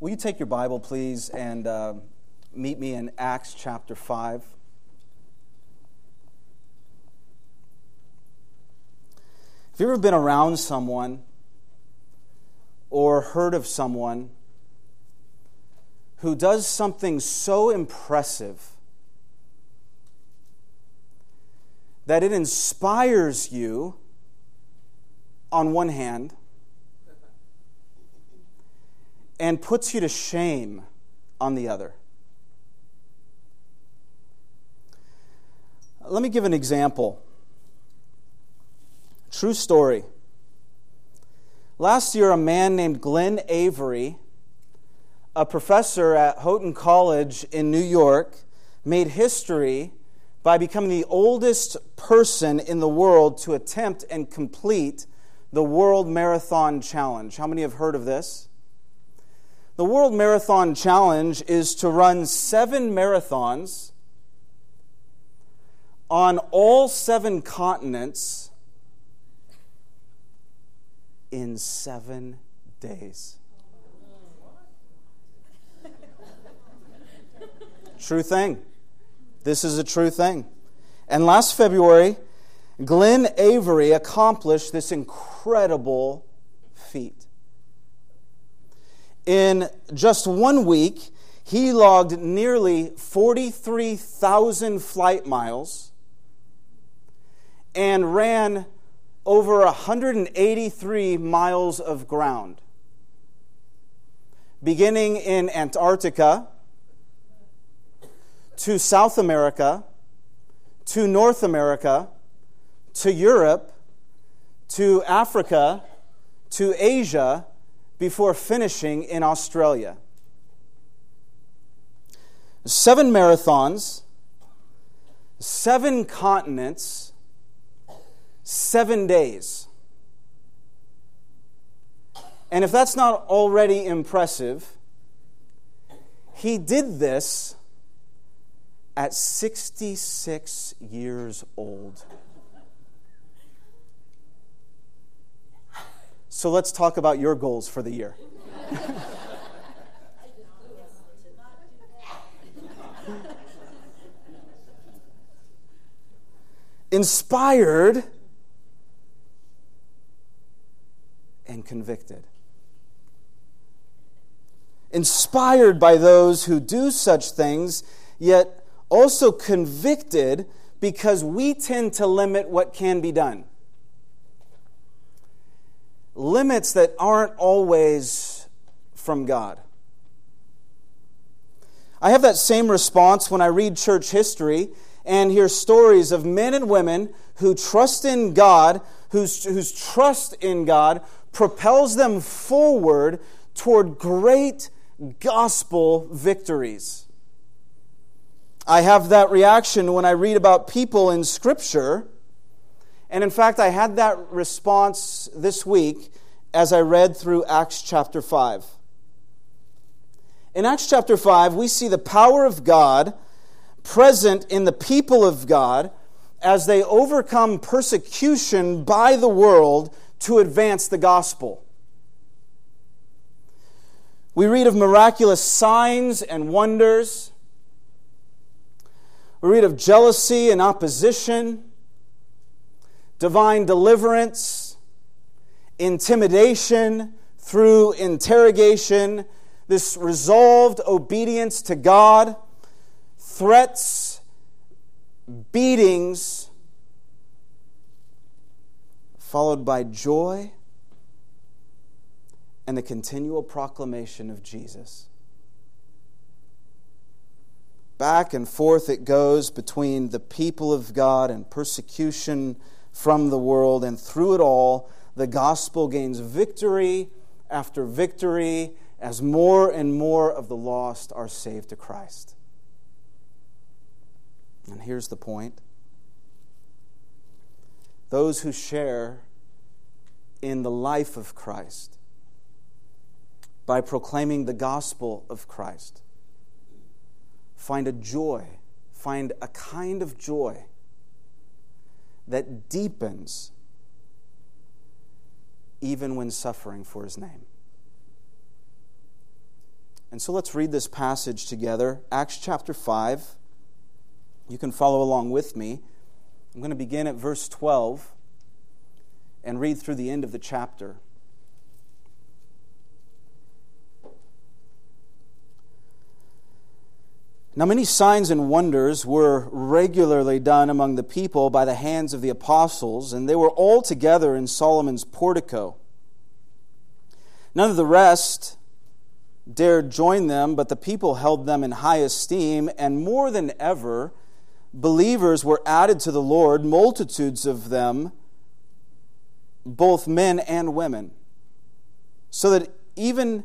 Will you take your Bible, please, and uh, meet me in Acts chapter 5? Have you ever been around someone or heard of someone who does something so impressive that it inspires you on one hand and puts you to shame on the other. Let me give an example. True story. Last year, a man named Glenn Avery, a professor at Houghton College in New York, made history by becoming the oldest person in the world to attempt and complete the World Marathon Challenge. How many have heard of this? The World Marathon Challenge is to run seven marathons on all seven continents in seven days. True thing. This is a true thing. And last February, Glenn Avery accomplished this incredible feat. In just one week, he logged nearly 43,000 flight miles and ran over 183 miles of ground. Beginning in Antarctica to South America to North America to Europe to Africa to Asia before finishing in Australia. Seven marathons, seven continents, seven days. And if that's not already impressive, he did this at 66 years old. So let's talk about your goals for the year. Inspired and convicted. Inspired by those who do such things, yet also convicted because we tend to limit what can be done limits that aren't always from God. I have that same response when I read church history and hear stories of men and women who trust in God, whose, whose trust in God propels them forward toward great gospel victories. I have that reaction when I read about people in Scripture and in fact, I had that response this week as I read through Acts chapter 5. In Acts chapter 5, we see the power of God present in the people of God as they overcome persecution by the world to advance the gospel. We read of miraculous signs and wonders. We read of jealousy and opposition divine deliverance, intimidation through interrogation, this resolved obedience to God, threats, beatings, followed by joy and the continual proclamation of Jesus. Back and forth it goes between the people of God and persecution from the world, and through it all, the gospel gains victory after victory as more and more of the lost are saved to Christ. And here's the point those who share in the life of Christ by proclaiming the gospel of Christ find a joy, find a kind of joy that deepens even when suffering for his name. And so let's read this passage together Acts chapter 5. You can follow along with me. I'm going to begin at verse 12 and read through the end of the chapter. Now, many signs and wonders were regularly done among the people by the hands of the apostles, and they were all together in Solomon's portico. None of the rest dared join them, but the people held them in high esteem, and more than ever, believers were added to the Lord, multitudes of them, both men and women, so that even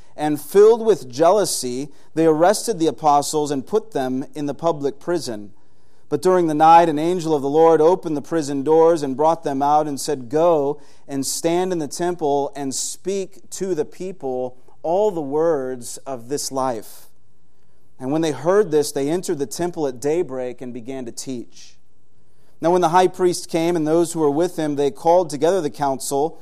and filled with jealousy, they arrested the apostles and put them in the public prison. But during the night, an angel of the Lord opened the prison doors and brought them out and said, Go and stand in the temple and speak to the people all the words of this life. And when they heard this, they entered the temple at daybreak and began to teach. Now, when the high priest came and those who were with him, they called together the council,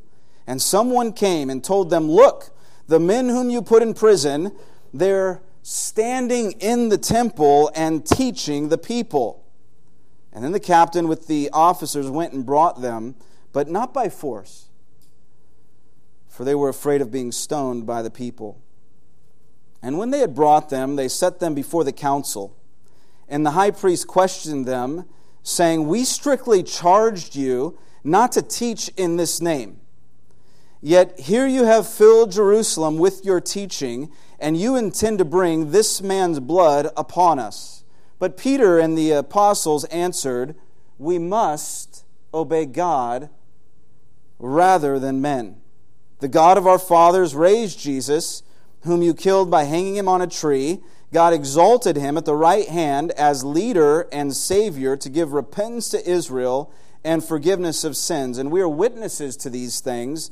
And someone came and told them, Look, the men whom you put in prison, they're standing in the temple and teaching the people. And then the captain with the officers went and brought them, but not by force, for they were afraid of being stoned by the people. And when they had brought them, they set them before the council. And the high priest questioned them, saying, We strictly charged you not to teach in this name. Yet here you have filled Jerusalem with your teaching, and you intend to bring this man's blood upon us. But Peter and the apostles answered, We must obey God rather than men. The God of our fathers raised Jesus, whom you killed by hanging him on a tree. God exalted him at the right hand as leader and Savior to give repentance to Israel and forgiveness of sins. And we are witnesses to these things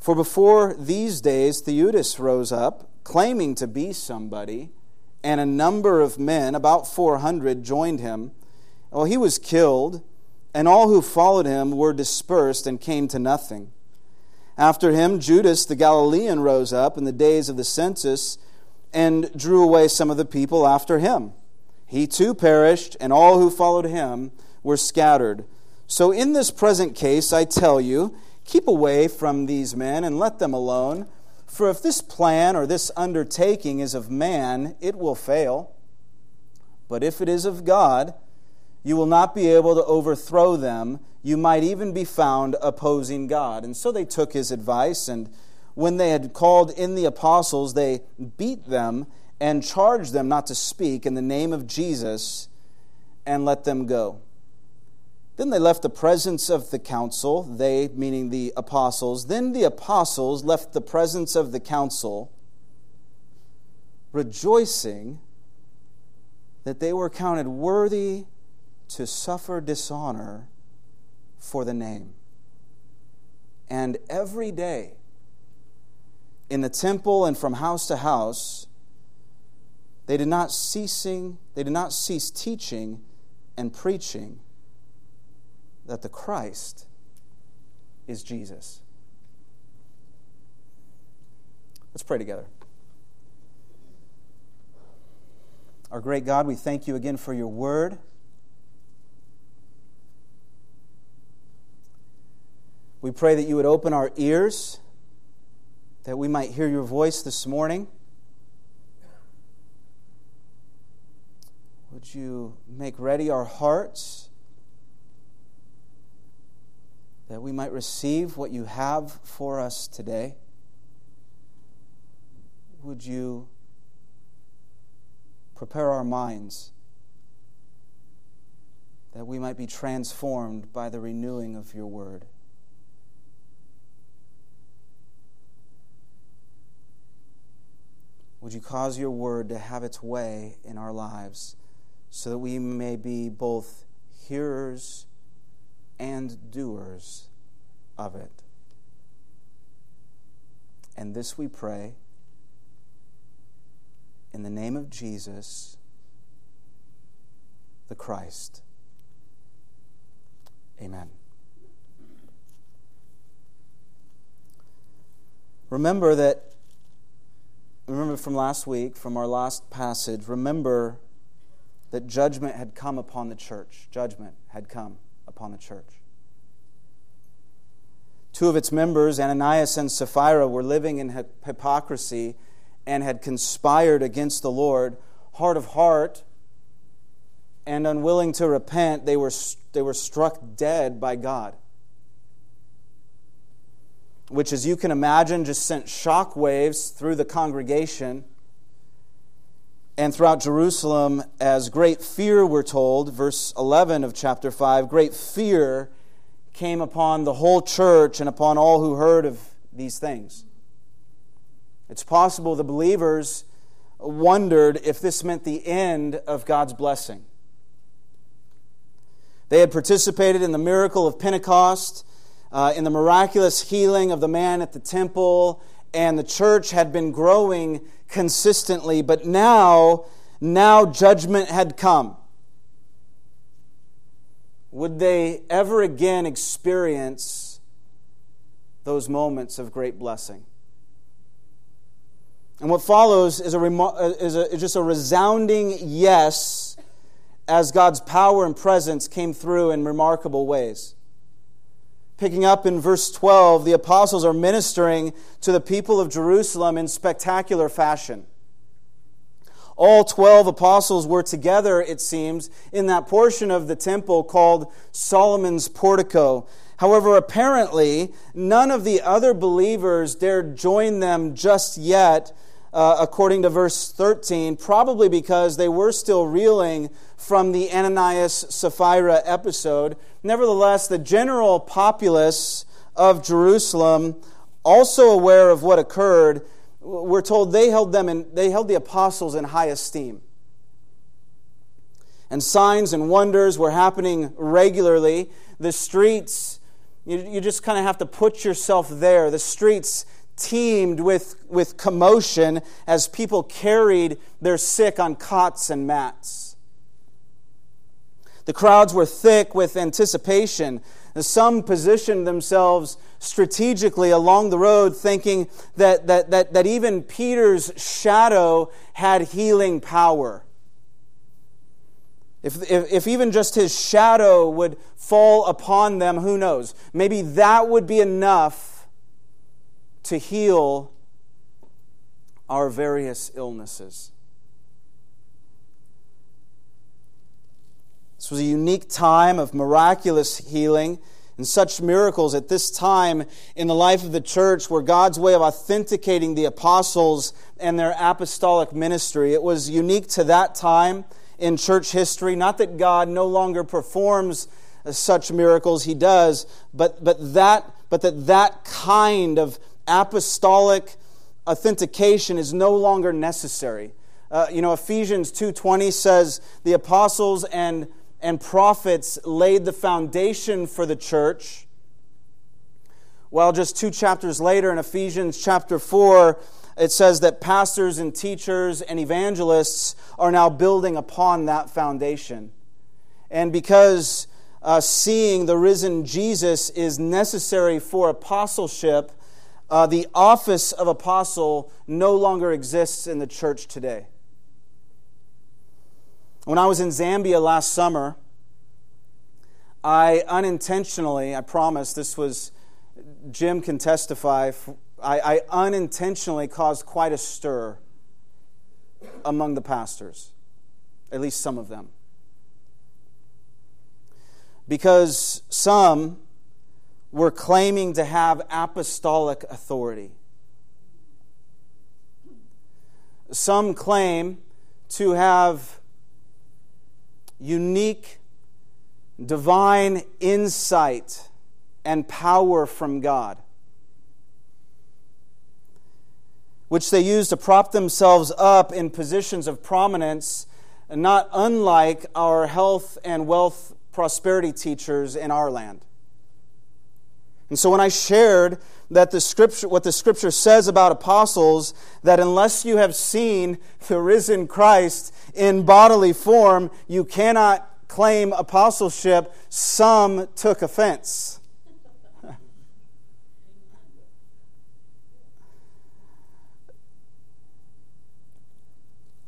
For before these days, Theudas rose up, claiming to be somebody, and a number of men, about 400, joined him. Well, he was killed, and all who followed him were dispersed and came to nothing. After him, Judas the Galilean rose up in the days of the census and drew away some of the people after him. He too perished, and all who followed him were scattered. So, in this present case, I tell you, Keep away from these men and let them alone. For if this plan or this undertaking is of man, it will fail. But if it is of God, you will not be able to overthrow them. You might even be found opposing God. And so they took his advice, and when they had called in the apostles, they beat them and charged them not to speak in the name of Jesus and let them go. Then they left the presence of the council, they meaning the apostles. Then the apostles left the presence of the council, rejoicing that they were counted worthy to suffer dishonor for the name. And every day, in the temple and from house to house, they did not ceasing, they did not cease teaching and preaching that the Christ is Jesus. Let's pray together. Our great God, we thank you again for your word. We pray that you would open our ears, that we might hear your voice this morning. Would you make ready our hearts that we might receive what you have for us today? Would you prepare our minds that we might be transformed by the renewing of your word. Would you cause your word to have its way in our lives so that we may be both hearers and doers of it? And this we pray in the name of Jesus, the Christ. Amen. Remember that, remember from last week, from our last passage, remember that judgment had come upon the church. Judgment had come upon the church. Two of its members, Ananias and Sapphira, were living in hypocrisy and had conspired against the Lord, hard of heart and unwilling to repent, they were, they were struck dead by God. Which, as you can imagine, just sent shock waves through the congregation and throughout Jerusalem as great fear, we're told, verse 11 of chapter 5, great fear came upon the whole church and upon all who heard of these things. It's possible the believers wondered if this meant the end of God's blessing. They had participated in the miracle of Pentecost, uh, in the miraculous healing of the man at the temple, and the church had been growing consistently, but now, now judgment had come. Would they ever again experience those moments of great blessing? And what follows is, a, uh, is, a, is just a resounding yes as God's power and presence came through in remarkable ways. Picking up in verse 12, the apostles are ministering to the people of Jerusalem in spectacular fashion. All 12 apostles were together, it seems, in that portion of the temple called Solomon's portico. However, apparently, none of the other believers dared join them just yet uh, according to verse 13, probably because they were still reeling from the Ananias Sapphira episode. Nevertheless, the general populace of Jerusalem, also aware of what occurred, we're told they held them in, they held the apostles in high esteem. And signs and wonders were happening regularly. The streets, you, you just kind of have to put yourself there. The streets teemed with, with commotion as people carried their sick on cots and mats. The crowds were thick with anticipation. Some positioned themselves strategically along the road, thinking that, that, that, that even Peter's shadow had healing power. If, if, if, even just his shadow would fall upon them, who knows? Maybe that would be enough to heal our various illnesses. This was a unique time of miraculous healing. And such miracles at this time in the life of the church were God's way of authenticating the apostles and their apostolic ministry. It was unique to that time in church history. Not that God no longer performs uh, such miracles, He does, but, but, that, but that that kind of apostolic authentication is no longer necessary. Uh, you know, Ephesians 2.20 says the apostles and, and prophets laid the foundation for the church. While just two chapters later in Ephesians chapter 4, it says that pastors and teachers and evangelists are now building upon that foundation. And because uh, seeing the risen Jesus is necessary for apostleship, uh, the office of apostle no longer exists in the church today. When I was in Zambia last summer, I unintentionally, I promise, this was, Jim can testify, I, I unintentionally caused quite a stir among the pastors, at least some of them. Because some were claiming to have apostolic authority. Some claim to have unique divine insight and power from God, which they use to prop themselves up in positions of prominence, not unlike our health and wealth prosperity teachers in our land. And so when I shared that the scripture what the scripture says about apostles that unless you have seen the risen Christ in bodily form, you cannot claim apostleship, some took offense.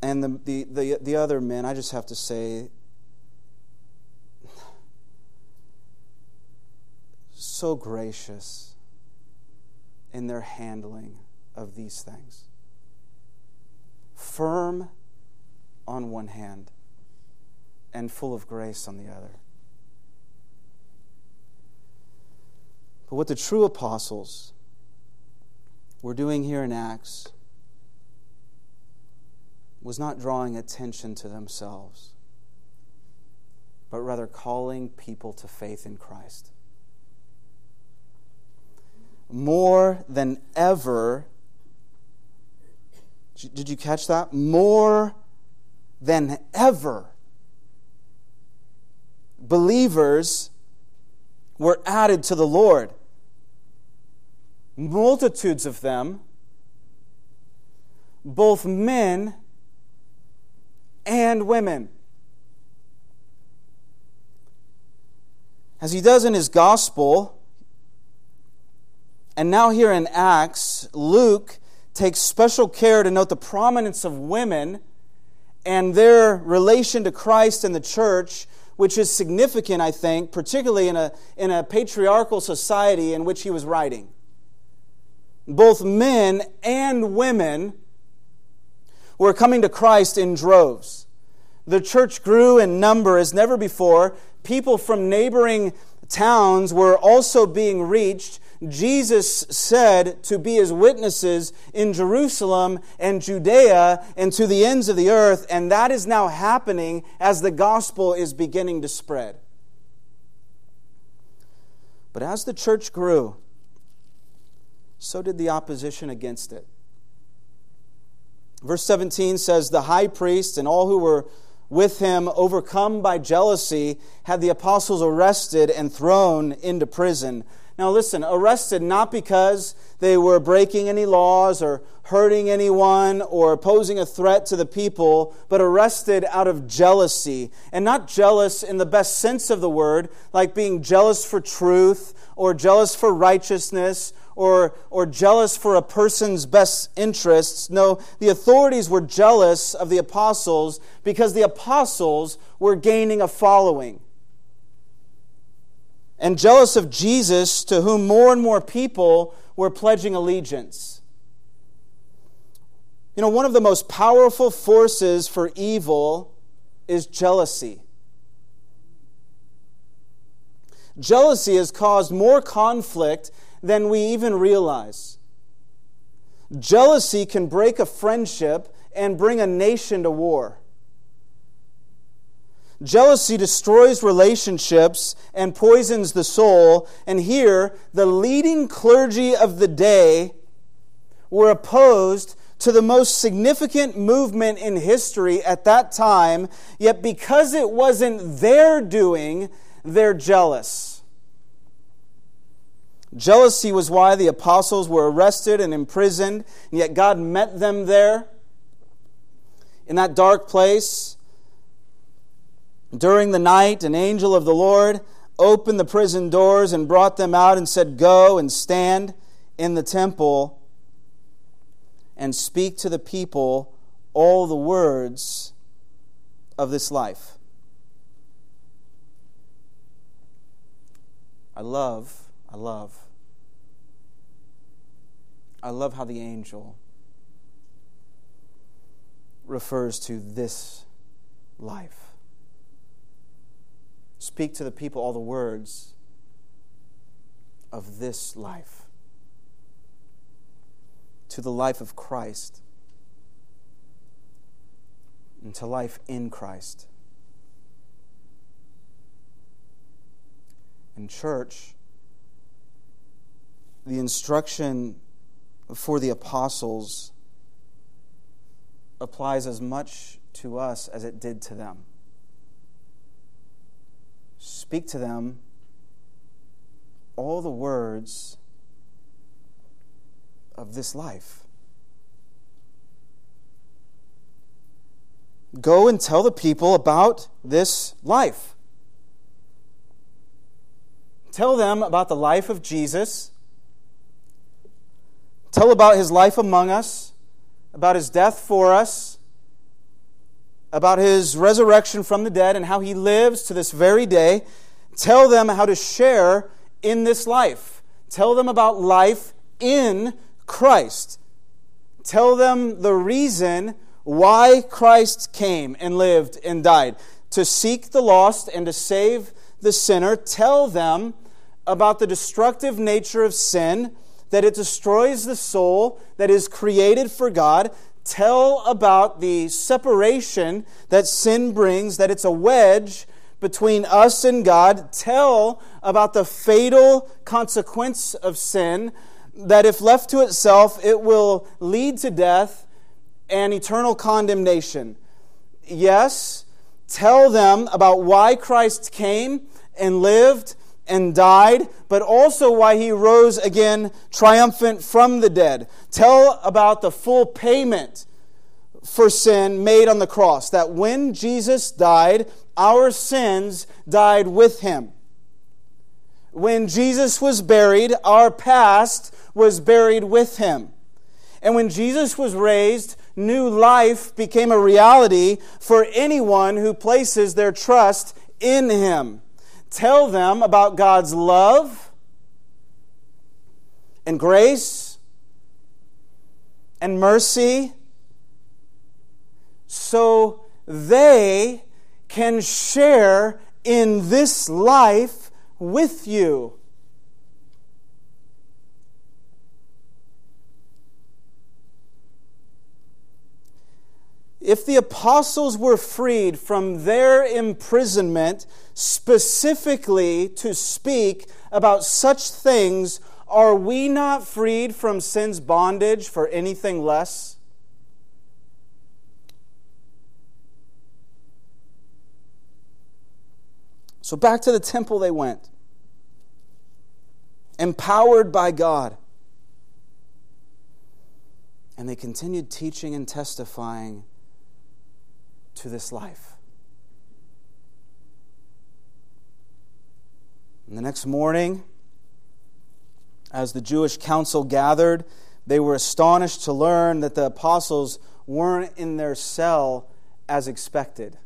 and the, the, the, the other men, I just have to say, so gracious in their handling of these things. Firm on one hand and full of grace on the other. But what the true apostles were doing here in Acts was not drawing attention to themselves, but rather calling people to faith in Christ. More than ever, did you catch that? More than ever, believers were added to the Lord. Multitudes of them, both men and women. As he does in his gospel, and now here in Acts, Luke takes special care to note the prominence of women and their relation to Christ and the church which is significant, I think, particularly in a, in a patriarchal society in which he was writing. Both men and women were coming to Christ in droves. The church grew in number as never before. People from neighboring towns were also being reached Jesus said to be his witnesses in Jerusalem and Judea and to the ends of the earth, and that is now happening as the gospel is beginning to spread. But as the church grew, so did the opposition against it. Verse 17 says, The high priest and all who were with him, overcome by jealousy, had the apostles arrested and thrown into prison. Now, listen, arrested not because they were breaking any laws or hurting anyone or posing a threat to the people, but arrested out of jealousy. And not jealous in the best sense of the word, like being jealous for truth or jealous for righteousness or, or jealous for a person's best interests. No, the authorities were jealous of the apostles because the apostles were gaining a following and jealous of Jesus, to whom more and more people were pledging allegiance. You know, one of the most powerful forces for evil is jealousy. Jealousy has caused more conflict than we even realize. Jealousy can break a friendship and bring a nation to war. Jealousy destroys relationships and poisons the soul. And here, the leading clergy of the day were opposed to the most significant movement in history at that time, yet because it wasn't their doing, they're jealous. Jealousy was why the apostles were arrested and imprisoned, and yet God met them there in that dark place During the night, an angel of the Lord opened the prison doors and brought them out and said, Go and stand in the temple and speak to the people all the words of this life. I love, I love, I love how the angel refers to this life. Speak to the people all the words of this life, to the life of Christ, and to life in Christ. In church, the instruction for the apostles applies as much to us as it did to them speak to them all the words of this life. Go and tell the people about this life. Tell them about the life of Jesus. Tell about his life among us, about his death for us, about his resurrection from the dead and how he lives to this very day. Tell them how to share in this life. Tell them about life in Christ. Tell them the reason why Christ came and lived and died to seek the lost and to save the sinner. Tell them about the destructive nature of sin, that it destroys the soul that is created for God tell about the separation that sin brings, that it's a wedge between us and God. Tell about the fatal consequence of sin, that if left to itself, it will lead to death and eternal condemnation. Yes, tell them about why Christ came and lived and died, but also why he rose again triumphant from the dead. Tell about the full payment for sin made on the cross, that when Jesus died, our sins died with him. When Jesus was buried, our past was buried with him. And when Jesus was raised, new life became a reality for anyone who places their trust in him. Tell them about God's love and grace and mercy so they can share in this life with you. If the apostles were freed from their imprisonment specifically to speak about such things, are we not freed from sin's bondage for anything less? So back to the temple they went, empowered by God. And they continued teaching and testifying to this life. And the next morning, as the Jewish council gathered, they were astonished to learn that the apostles weren't in their cell as expected.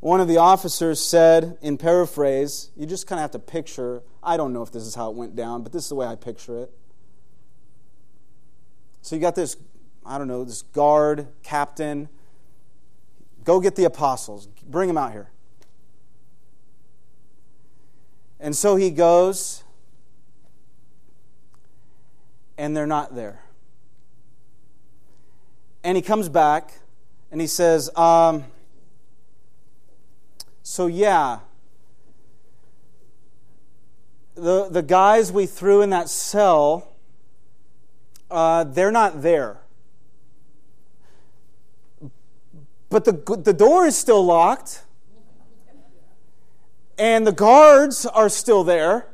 One of the officers said, in paraphrase, you just kind of have to picture, I don't know if this is how it went down, but this is the way I picture it. So you got this, I don't know, this guard, captain. Go get the apostles, bring them out here. And so he goes, and they're not there. And he comes back and he says, um, so, yeah, the, the guys we threw in that cell, uh, they're not there. But the, the door is still locked, and the guards are still there.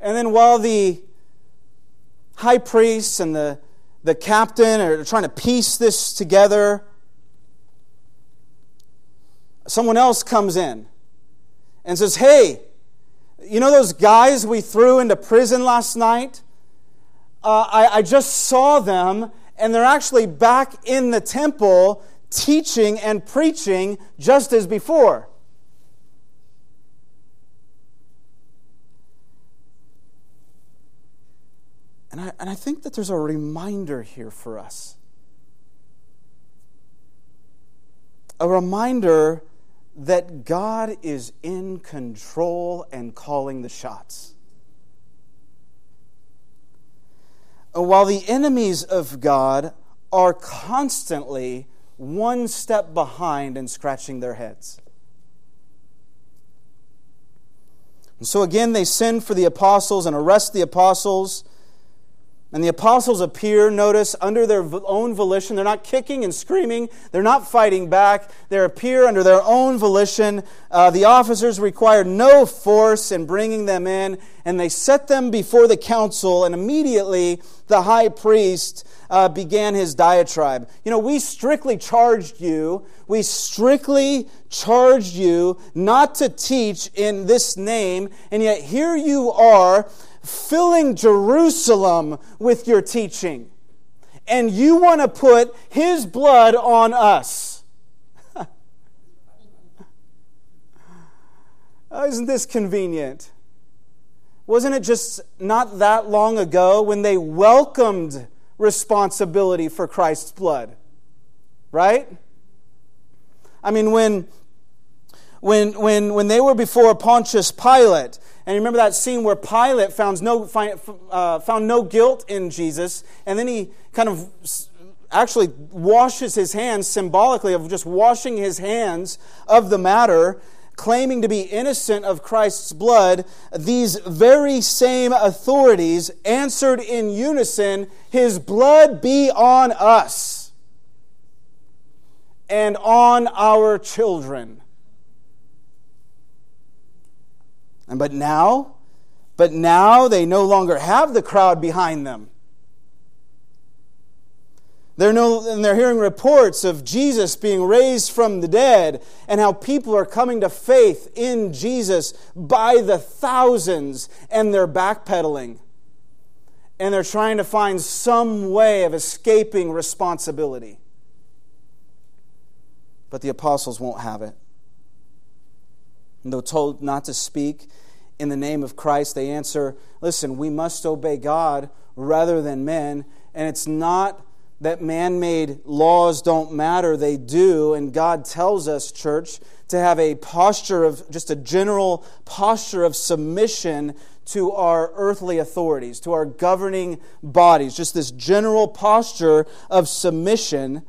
And then while the high priests and the, the captain are trying to piece this together, someone else comes in and says, Hey, you know those guys we threw into prison last night? Uh, I, I just saw them, and they're actually back in the temple teaching and preaching just as before. And I, and I think that there's a reminder here for us. A reminder that God is in control and calling the shots. Uh, while the enemies of God are constantly one step behind and scratching their heads. And so again, they send for the apostles and arrest the apostles. And the apostles appear, notice, under their own volition. They're not kicking and screaming. They're not fighting back. They appear under their own volition. Uh, the officers require no force in bringing them in, and they set them before the council, and immediately the high priest uh, began his diatribe. You know, we strictly charged you, we strictly charged you not to teach in this name, and yet here you are filling Jerusalem with your teaching. And you want to put his blood on us. Oh, isn't this convenient? Wasn't it just not that long ago when they welcomed responsibility for Christ's blood? Right? I mean, when, when, when, when they were before Pontius Pilate, and remember that scene where Pilate found no, uh, found no guilt in Jesus, and then he kind of actually washes his hands symbolically of just washing his hands of the matter, claiming to be innocent of Christ's blood. These very same authorities answered in unison His blood be on us and on our children. And but now, but now they no longer have the crowd behind them. They're, no, and they're hearing reports of Jesus being raised from the dead and how people are coming to faith in Jesus by the thousands, and they're backpedaling. And they're trying to find some way of escaping responsibility. But the apostles won't have it. And though told not to speak in the name of Christ, they answer, Listen, we must obey God rather than men. And it's not that man made laws don't matter, they do. And God tells us, church, to have a posture of just a general posture of submission to our earthly authorities, to our governing bodies, just this general posture of submission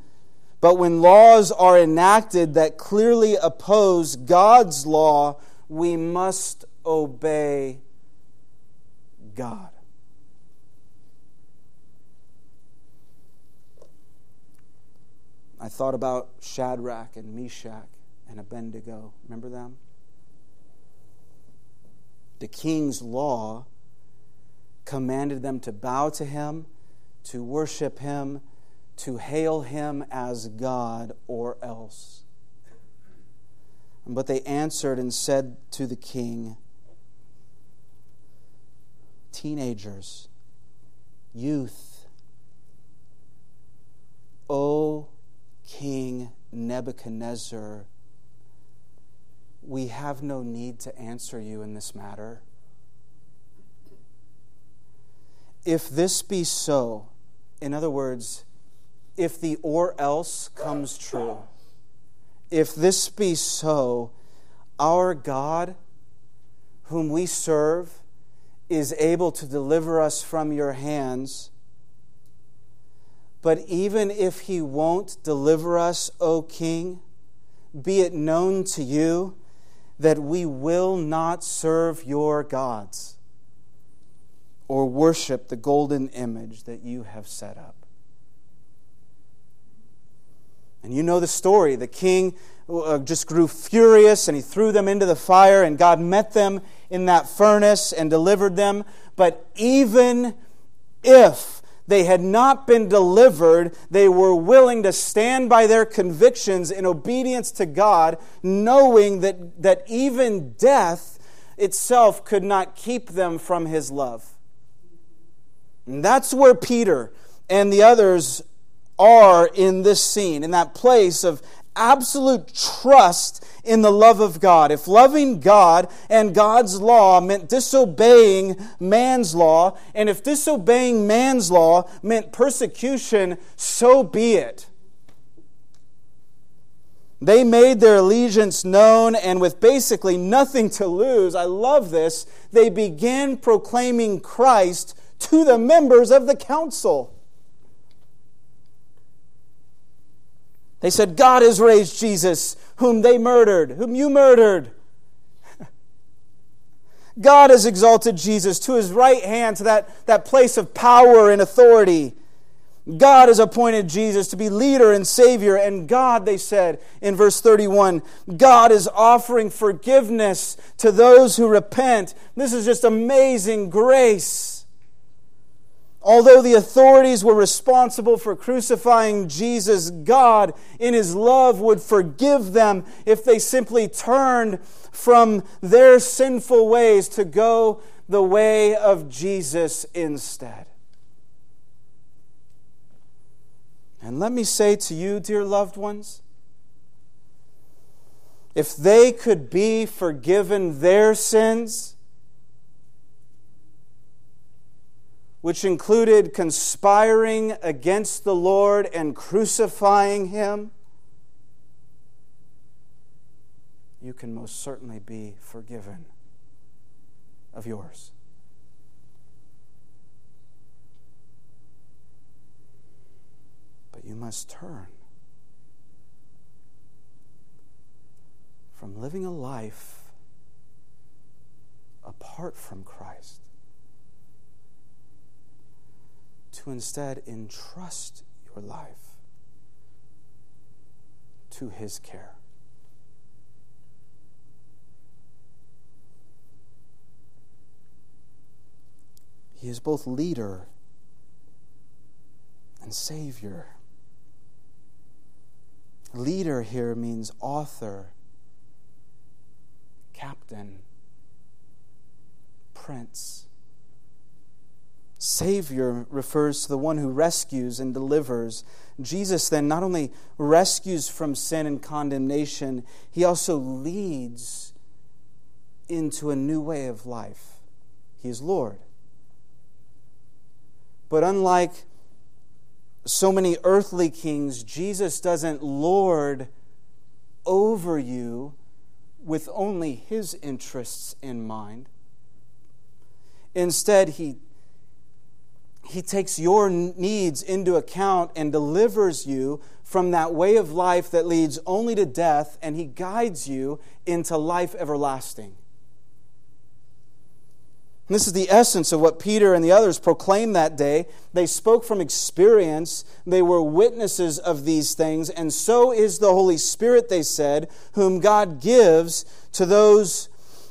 but when laws are enacted that clearly oppose God's law, we must obey God. I thought about Shadrach and Meshach and Abednego. Remember them? The king's law commanded them to bow to him, to worship him, to hail him as God or else. But they answered and said to the king, Teenagers, youth, O King Nebuchadnezzar, we have no need to answer you in this matter. If this be so, in other words, if the or else comes true, if this be so, our God, whom we serve, is able to deliver us from your hands. But even if he won't deliver us, O King, be it known to you that we will not serve your gods or worship the golden image that you have set up. And you know the story. The king uh, just grew furious and he threw them into the fire, and God met them in that furnace and delivered them. But even if they had not been delivered, they were willing to stand by their convictions in obedience to God, knowing that, that even death itself could not keep them from His love. And that's where Peter and the others are in this scene, in that place of absolute trust in the love of God. If loving God and God's law meant disobeying man's law, and if disobeying man's law meant persecution, so be it. They made their allegiance known, and with basically nothing to lose, I love this, they began proclaiming Christ to the members of the council. They said, God has raised Jesus, whom they murdered, whom you murdered. God has exalted Jesus to his right hand, to that, that place of power and authority. God has appointed Jesus to be leader and Savior. And God, they said in verse 31, God is offering forgiveness to those who repent. This is just amazing grace. Although the authorities were responsible for crucifying Jesus, God, in His love, would forgive them if they simply turned from their sinful ways to go the way of Jesus instead. And let me say to you, dear loved ones, if they could be forgiven their sins, which included conspiring against the Lord and crucifying him, you can most certainly be forgiven of yours. But you must turn from living a life apart from Christ to instead entrust your life to His care. He is both leader and Savior. Leader here means author, captain, prince. Savior refers to the one who rescues and delivers. Jesus then not only rescues from sin and condemnation, he also leads into a new way of life. He is Lord. But unlike so many earthly kings, Jesus doesn't lord over you with only his interests in mind. Instead, he he takes your needs into account and delivers you from that way of life that leads only to death, and He guides you into life everlasting. And this is the essence of what Peter and the others proclaimed that day. They spoke from experience, they were witnesses of these things, and so is the Holy Spirit, they said, whom God gives to those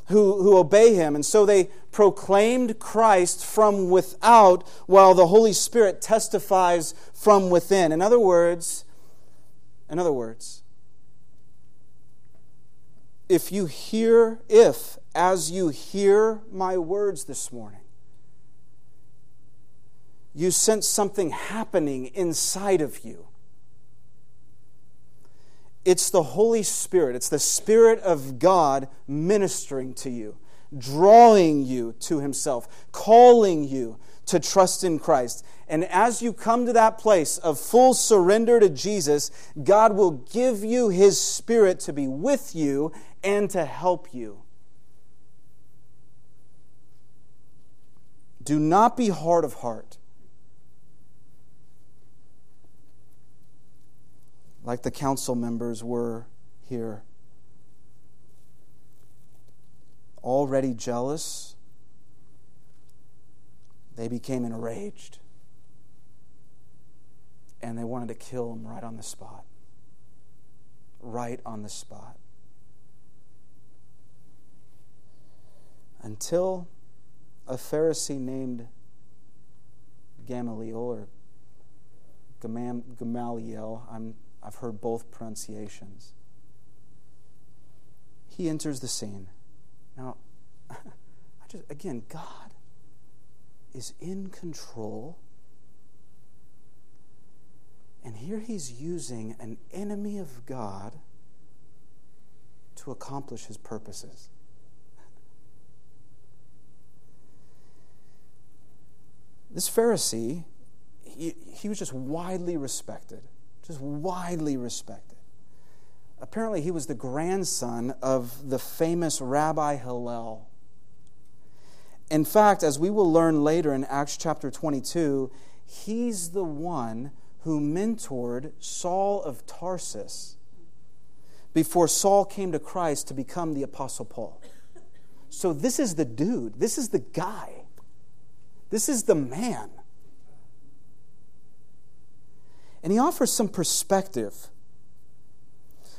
who, who obey him. And so they proclaimed Christ from without while the Holy Spirit testifies from within. In other words, in other words, if you hear, if as you hear my words this morning, you sense something happening inside of you it's the Holy Spirit, it's the Spirit of God ministering to you, drawing you to Himself, calling you to trust in Christ. And as you come to that place of full surrender to Jesus, God will give you His Spirit to be with you and to help you. Do not be hard of heart like the council members were here. Already jealous, they became enraged. And they wanted to kill him right on the spot. Right on the spot. Until a Pharisee named Gamaliel or Gamaliel. I'm, I've heard both pronunciations. He enters the scene. Now, I just, again, God is in control. And here he's using an enemy of God to accomplish his purposes. This Pharisee, he, he was just widely respected, just widely respected. Apparently, he was the grandson of the famous Rabbi Hillel. In fact, as we will learn later in Acts chapter 22, he's the one who mentored Saul of Tarsus before Saul came to Christ to become the Apostle Paul. So, this is the dude, this is the guy, this is the man. And he offers some perspective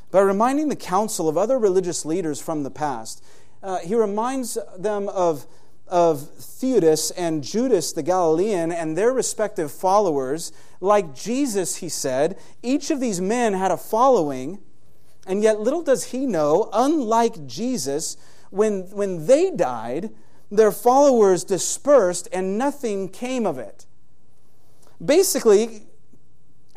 by reminding the council of other religious leaders from the past. Uh, he reminds them of, of Theudas and Judas the Galilean and their respective followers. Like Jesus, he said, each of these men had a following, and yet little does he know, unlike Jesus, when, when they died, their followers dispersed and nothing came of it. Basically,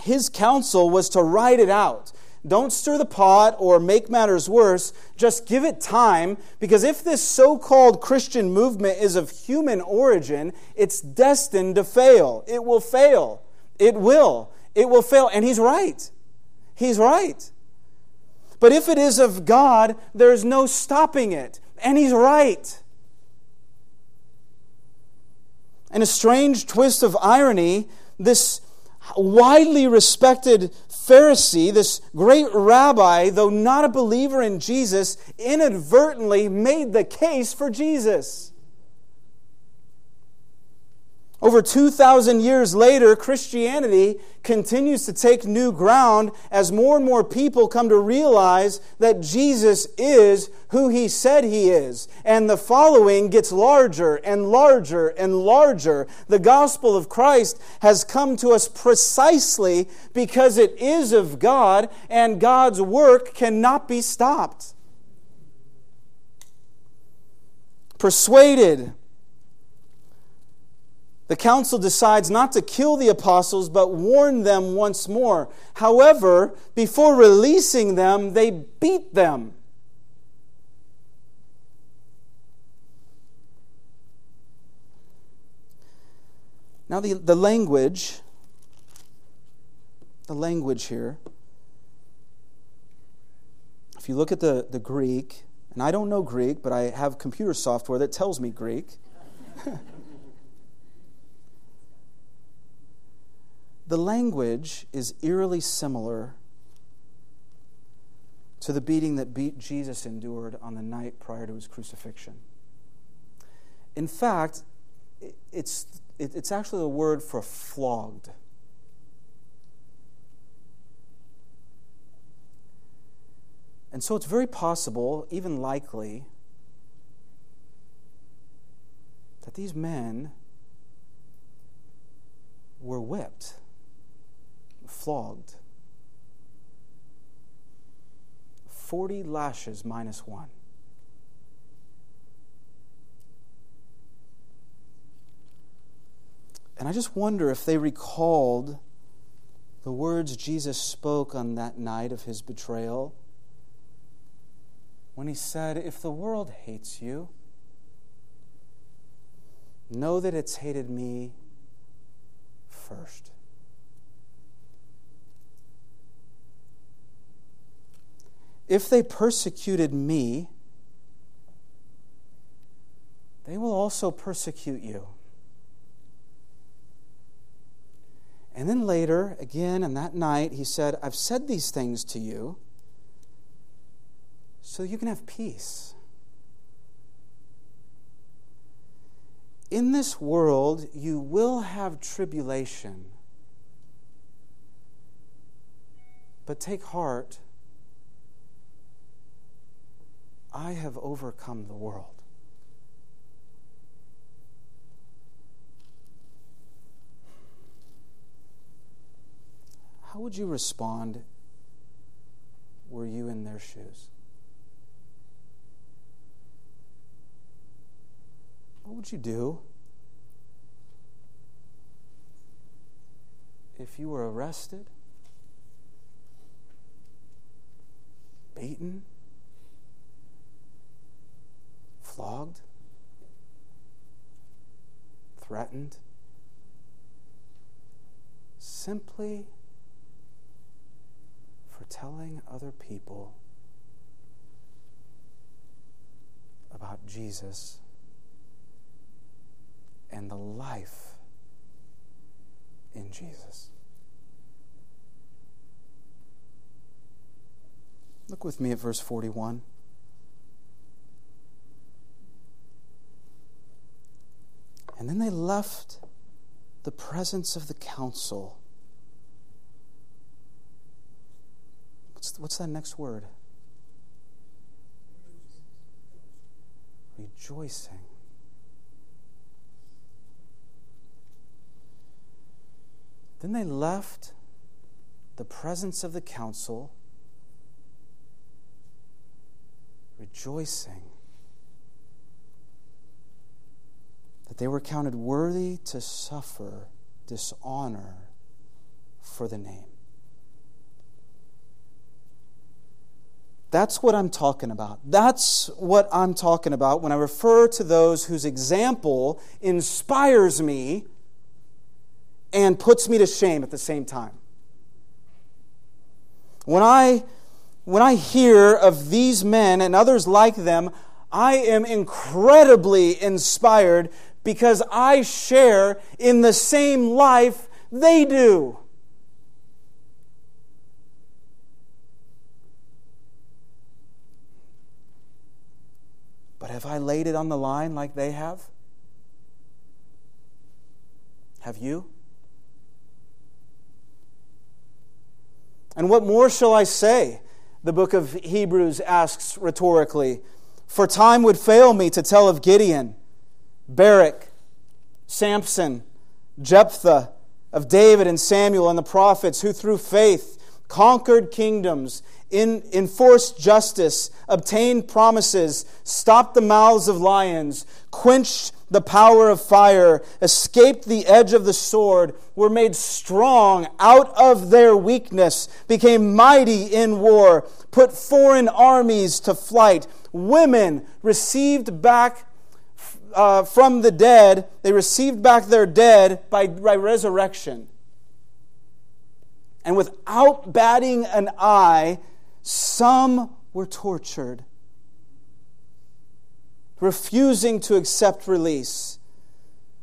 his counsel was to write it out. Don't stir the pot or make matters worse. Just give it time, because if this so called Christian movement is of human origin, it's destined to fail. It will fail. It will. It will fail. And he's right. He's right. But if it is of God, there's no stopping it. And he's right. In a strange twist of irony, this widely respected Pharisee, this great rabbi, though not a believer in Jesus, inadvertently made the case for Jesus. Over 2,000 years later, Christianity continues to take new ground as more and more people come to realize that Jesus is who he said he is. And the following gets larger and larger and larger. The gospel of Christ has come to us precisely because it is of God and God's work cannot be stopped. Persuaded the council decides not to kill the apostles, but warn them once more. However, before releasing them, they beat them. Now, the, the language, the language here, if you look at the, the Greek, and I don't know Greek, but I have computer software that tells me Greek. The language is eerily similar to the beating that beat Jesus endured on the night prior to his crucifixion. In fact, it's, it's actually the word for flogged. And so it's very possible, even likely, that these men were whipped flogged. 40 lashes minus one. And I just wonder if they recalled the words Jesus spoke on that night of his betrayal when he said, If the world hates you, know that it's hated me first. If they persecuted me, they will also persecute you. And then later, again, on that night, he said, I've said these things to you so you can have peace. In this world, you will have tribulation. But take heart I have overcome the world. how would you respond were you in their shoes? What would you do if you were arrested, beaten, flogged, threatened, simply for telling other people about Jesus and the life in Jesus. Look with me at verse 41. And then they left the presence of the council. What's, what's that next word? Rejoicing. Then they left the presence of the council, rejoicing that they were counted worthy to suffer dishonor for the name. That's what I'm talking about. That's what I'm talking about when I refer to those whose example inspires me and puts me to shame at the same time. When I, when I hear of these men and others like them, I am incredibly inspired because I share in the same life they do. But have I laid it on the line like they have? Have you? And what more shall I say? The book of Hebrews asks rhetorically. For time would fail me to tell of Gideon, Barak, Samson, Jephthah, of David and Samuel and the prophets, who through faith conquered kingdoms, in, enforced justice, obtained promises, stopped the mouths of lions, quenched the power of fire, escaped the edge of the sword, were made strong out of their weakness, became mighty in war, put foreign armies to flight. Women received back uh, from the dead, they received back their dead by, by resurrection. And without batting an eye, some were tortured refusing to accept release,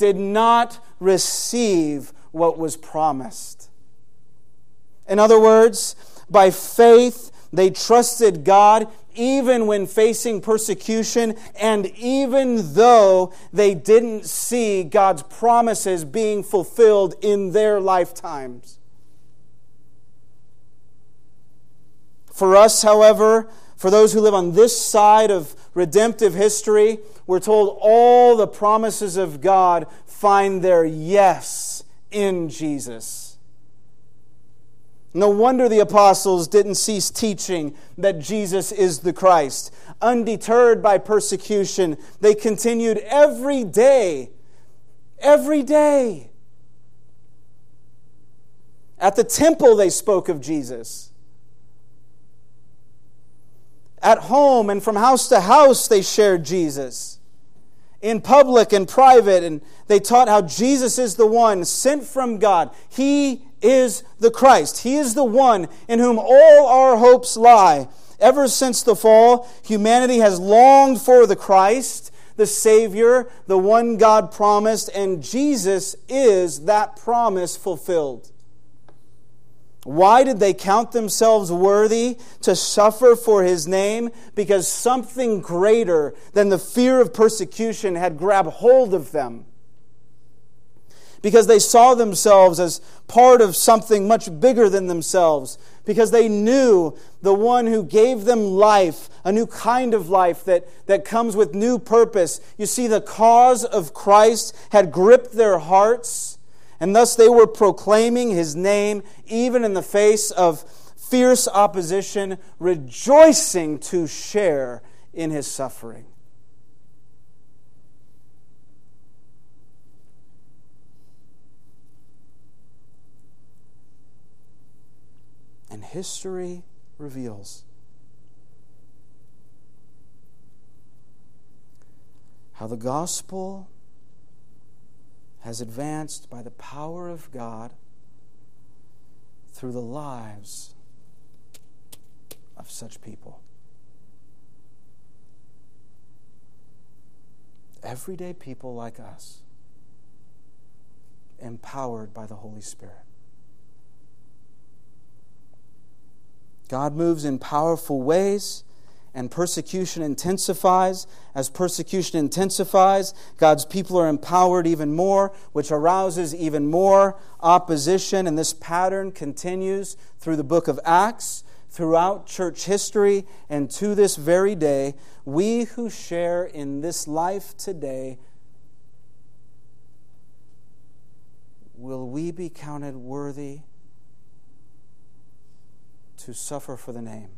did not receive what was promised. In other words, by faith, they trusted God even when facing persecution, and even though they didn't see God's promises being fulfilled in their lifetimes. For us, however, for those who live on this side of redemptive history, we're told all the promises of God find their yes in Jesus. No wonder the apostles didn't cease teaching that Jesus is the Christ. Undeterred by persecution, they continued every day, every day. At the temple, they spoke of Jesus. At home and from house to house, they shared Jesus. In public and private, and they taught how Jesus is the one sent from God. He is the Christ. He is the one in whom all our hopes lie. Ever since the fall, humanity has longed for the Christ, the Savior, the one God promised, and Jesus is that promise fulfilled. Why did they count themselves worthy to suffer for his name? Because something greater than the fear of persecution had grabbed hold of them. Because they saw themselves as part of something much bigger than themselves. Because they knew the one who gave them life, a new kind of life that, that comes with new purpose. You see, the cause of Christ had gripped their hearts and thus they were proclaiming his name even in the face of fierce opposition, rejoicing to share in his suffering. And history reveals how the gospel has advanced by the power of God through the lives of such people. Everyday people like us, empowered by the Holy Spirit. God moves in powerful ways and persecution intensifies. As persecution intensifies, God's people are empowered even more, which arouses even more opposition. And this pattern continues through the book of Acts, throughout church history, and to this very day. We who share in this life today, will we be counted worthy to suffer for the name?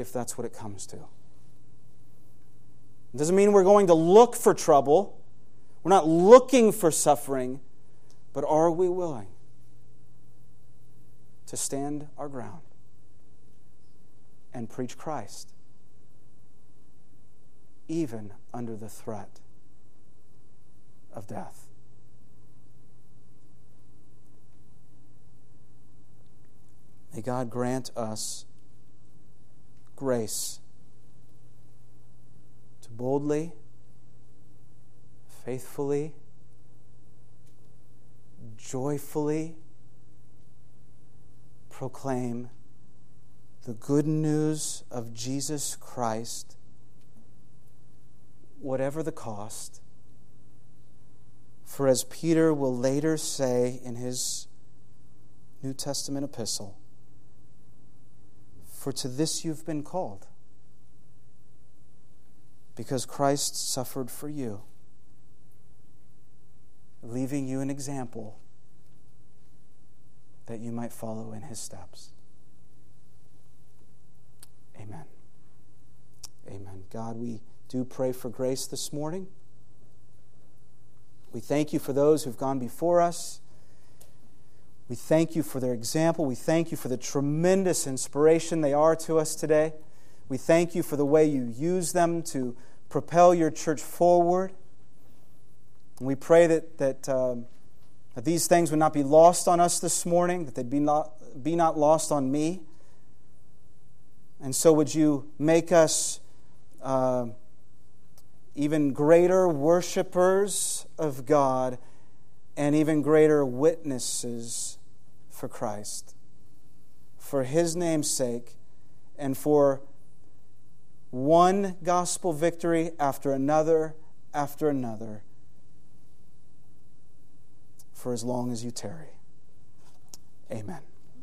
If that's what it comes to. It doesn't mean we're going to look for trouble. We're not looking for suffering, but are we willing to stand our ground and preach Christ, even under the threat of death? May God grant us grace to boldly, faithfully, joyfully proclaim the good news of Jesus Christ, whatever the cost. For as Peter will later say in his New Testament epistle, for to this you've been called. Because Christ suffered for you, leaving you an example that you might follow in his steps. Amen. Amen. God, we do pray for grace this morning. We thank you for those who've gone before us. We thank you for their example. We thank you for the tremendous inspiration they are to us today. We thank you for the way you use them to propel your church forward. And we pray that, that, um, that these things would not be lost on us this morning, that they'd be not, be not lost on me. And so, would you make us uh, even greater worshipers of God and even greater witnesses for Christ, for His name's sake, and for one gospel victory after another after another for as long as you tarry. Amen.